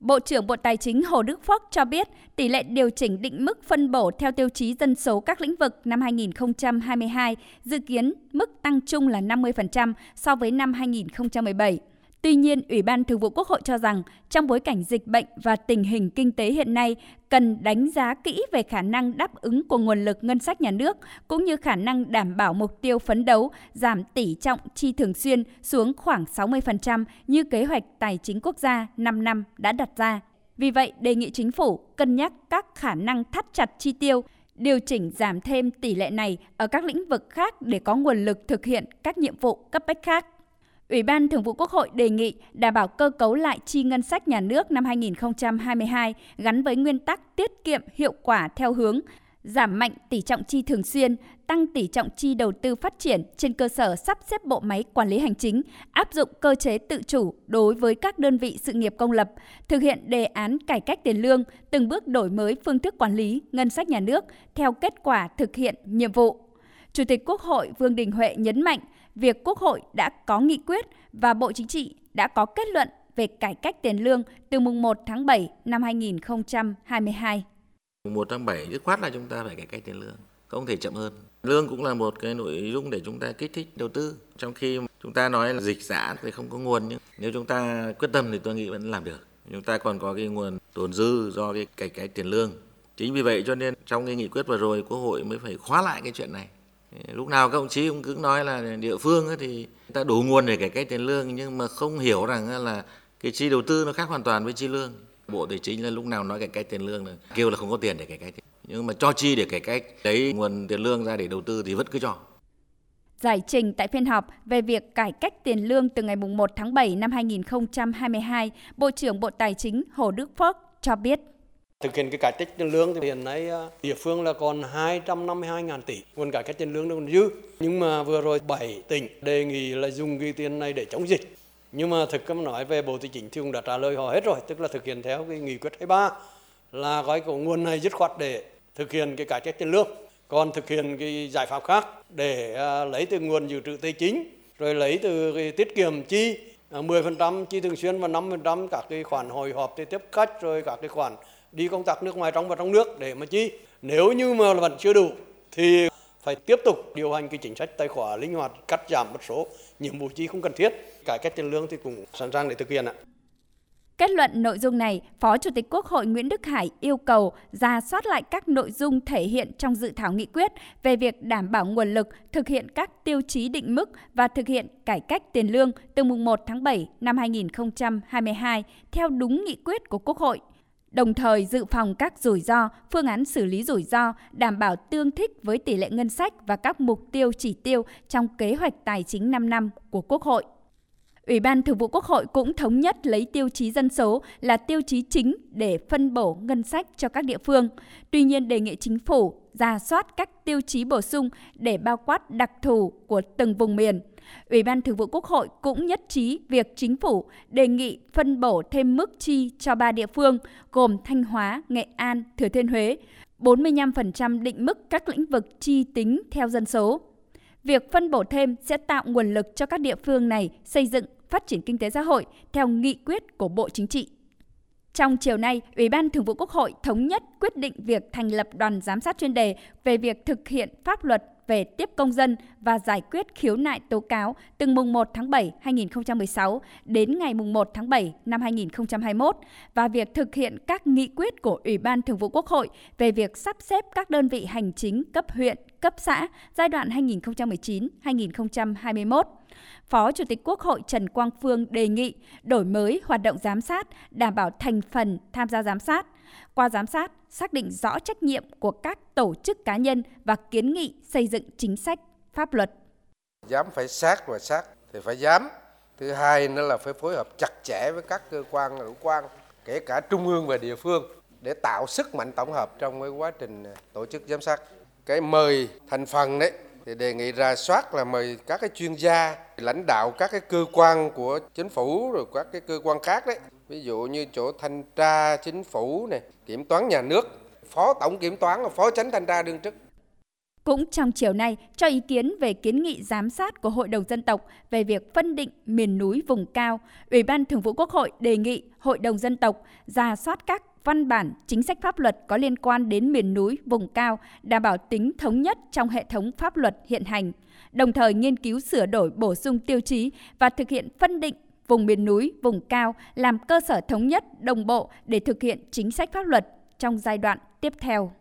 Bộ trưởng Bộ Tài chính Hồ Đức Phước cho biết tỷ lệ điều chỉnh định mức phân bổ theo tiêu chí dân số các lĩnh vực năm 2022 dự kiến mức tăng chung là 50% so với năm 2017. Tuy nhiên, Ủy ban Thường vụ Quốc hội cho rằng trong bối cảnh dịch bệnh và tình hình kinh tế hiện nay, cần đánh giá kỹ về khả năng đáp ứng của nguồn lực ngân sách nhà nước cũng như khả năng đảm bảo mục tiêu phấn đấu giảm tỷ trọng chi thường xuyên xuống khoảng 60% như kế hoạch tài chính quốc gia 5 năm đã đặt ra. Vì vậy, đề nghị chính phủ cân nhắc các khả năng thắt chặt chi tiêu, điều chỉnh giảm thêm tỷ lệ này ở các lĩnh vực khác để có nguồn lực thực hiện các nhiệm vụ cấp bách khác. Ủy ban Thường vụ Quốc hội đề nghị đảm bảo cơ cấu lại chi ngân sách nhà nước năm 2022 gắn với nguyên tắc tiết kiệm hiệu quả theo hướng giảm mạnh tỷ trọng chi thường xuyên, tăng tỷ trọng chi đầu tư phát triển trên cơ sở sắp xếp bộ máy quản lý hành chính, áp dụng cơ chế tự chủ đối với các đơn vị sự nghiệp công lập, thực hiện đề án cải cách tiền lương, từng bước đổi mới phương thức quản lý ngân sách nhà nước theo kết quả thực hiện nhiệm vụ. Chủ tịch Quốc hội Vương Đình Huệ nhấn mạnh, việc Quốc hội đã có nghị quyết và Bộ Chính trị đã có kết luận về cải cách tiền lương từ mùng 1 tháng 7 năm 2022. Mùng 1 tháng 7 dứt khoát là chúng ta phải cải cách tiền lương, không thể chậm hơn. Lương cũng là một cái nội dung để chúng ta kích thích đầu tư. Trong khi chúng ta nói là dịch giãn thì không có nguồn nhưng nếu chúng ta quyết tâm thì tôi nghĩ vẫn làm được. Chúng ta còn có cái nguồn tồn dư do cái cải cách tiền lương. Chính vì vậy cho nên trong cái nghị quyết vừa rồi Quốc hội mới phải khóa lại cái chuyện này lúc nào các ông chí cũng cứ nói là địa phương thì ta đủ nguồn để cải cách tiền lương nhưng mà không hiểu rằng là cái chi đầu tư nó khác hoàn toàn với chi lương. Bộ tài chính là lúc nào nói cải cách tiền lương là kêu là không có tiền để cải cách. Nhưng mà cho chi để cải cách lấy nguồn tiền lương ra để đầu tư thì vẫn cứ cho. Giải trình tại phiên họp về việc cải cách tiền lương từ ngày 1 tháng 7 năm 2022, Bộ trưởng Bộ Tài chính Hồ Đức Phước cho biết. Thực hiện cái cải cách tiền lương thì hiện nay à, địa phương là còn 252.000 tỷ, nguồn cải cách tiền lương nó còn dư. Nhưng mà vừa rồi 7 tỉnh đề nghị là dùng cái tiền này để chống dịch. Nhưng mà thực cấp nói về Bộ Tài chính thì cũng đã trả lời họ hết rồi, tức là thực hiện theo cái nghị quyết 23 là gói của nguồn này dứt khoát để thực hiện cái cải cách tiền lương. Còn thực hiện cái giải pháp khác để à, lấy từ nguồn dự trữ tài chính, rồi lấy từ cái tiết kiệm chi à, 10% chi thường xuyên và 5% các cái khoản hồi họp thì tiếp khách rồi các cái khoản đi công tác nước ngoài trong và trong nước để mà chi. Nếu như mà vẫn chưa đủ thì phải tiếp tục điều hành cái chính sách tài khoá linh hoạt cắt giảm một số nhiệm vụ chi không cần thiết. Cải cách tiền lương thì cũng sẵn sàng để thực hiện ạ. Kết luận nội dung này, Phó Chủ tịch Quốc hội Nguyễn Đức Hải yêu cầu ra soát lại các nội dung thể hiện trong dự thảo nghị quyết về việc đảm bảo nguồn lực thực hiện các tiêu chí định mức và thực hiện cải cách tiền lương từ mùng 1 tháng 7 năm 2022 theo đúng nghị quyết của Quốc hội đồng thời dự phòng các rủi ro, phương án xử lý rủi ro, đảm bảo tương thích với tỷ lệ ngân sách và các mục tiêu chỉ tiêu trong kế hoạch tài chính 5 năm của Quốc hội. Ủy ban Thường vụ Quốc hội cũng thống nhất lấy tiêu chí dân số là tiêu chí chính để phân bổ ngân sách cho các địa phương. Tuy nhiên đề nghị chính phủ ra soát các tiêu chí bổ sung để bao quát đặc thù của từng vùng miền. Ủy ban Thường vụ Quốc hội cũng nhất trí việc chính phủ đề nghị phân bổ thêm mức chi cho ba địa phương gồm Thanh Hóa, Nghệ An, Thừa Thiên Huế, 45% định mức các lĩnh vực chi tính theo dân số. Việc phân bổ thêm sẽ tạo nguồn lực cho các địa phương này xây dựng phát triển kinh tế xã hội theo nghị quyết của Bộ Chính trị. Trong chiều nay, Ủy ban Thường vụ Quốc hội thống nhất quyết định việc thành lập đoàn giám sát chuyên đề về việc thực hiện pháp luật về tiếp công dân và giải quyết khiếu nại tố cáo từ mùng 1 tháng 7 2016 đến ngày mùng 1 tháng 7 năm 2021 và việc thực hiện các nghị quyết của Ủy ban Thường vụ Quốc hội về việc sắp xếp các đơn vị hành chính cấp huyện, cấp xã giai đoạn 2019-2021. Phó Chủ tịch Quốc hội Trần Quang Phương đề nghị đổi mới hoạt động giám sát, đảm bảo thành phần tham gia giám sát. Qua giám sát, xác định rõ trách nhiệm của các tổ chức cá nhân và kiến nghị xây dựng chính sách, pháp luật. Dám phải sát và sát thì phải dám. Thứ hai nữa là phải phối hợp chặt chẽ với các cơ quan hữu quan, kể cả trung ương và địa phương để tạo sức mạnh tổng hợp trong cái quá trình à, tổ chức giám sát. Cái mời thành phần đấy thì đề nghị ra soát là mời các cái chuyên gia lãnh đạo các cái cơ quan của chính phủ rồi các cái cơ quan khác đấy ví dụ như chỗ thanh tra chính phủ này kiểm toán nhà nước phó tổng kiểm toán và phó tránh thanh tra đương chức. Cũng trong chiều nay cho ý kiến về kiến nghị giám sát của Hội đồng dân tộc về việc phân định miền núi vùng cao, Ủy ban Thường vụ Quốc hội đề nghị Hội đồng dân tộc ra soát các văn bản, chính sách pháp luật có liên quan đến miền núi, vùng cao, đảm bảo tính thống nhất trong hệ thống pháp luật hiện hành, đồng thời nghiên cứu sửa đổi bổ sung tiêu chí và thực hiện phân định vùng miền núi, vùng cao làm cơ sở thống nhất, đồng bộ để thực hiện chính sách pháp luật trong giai đoạn tiếp theo.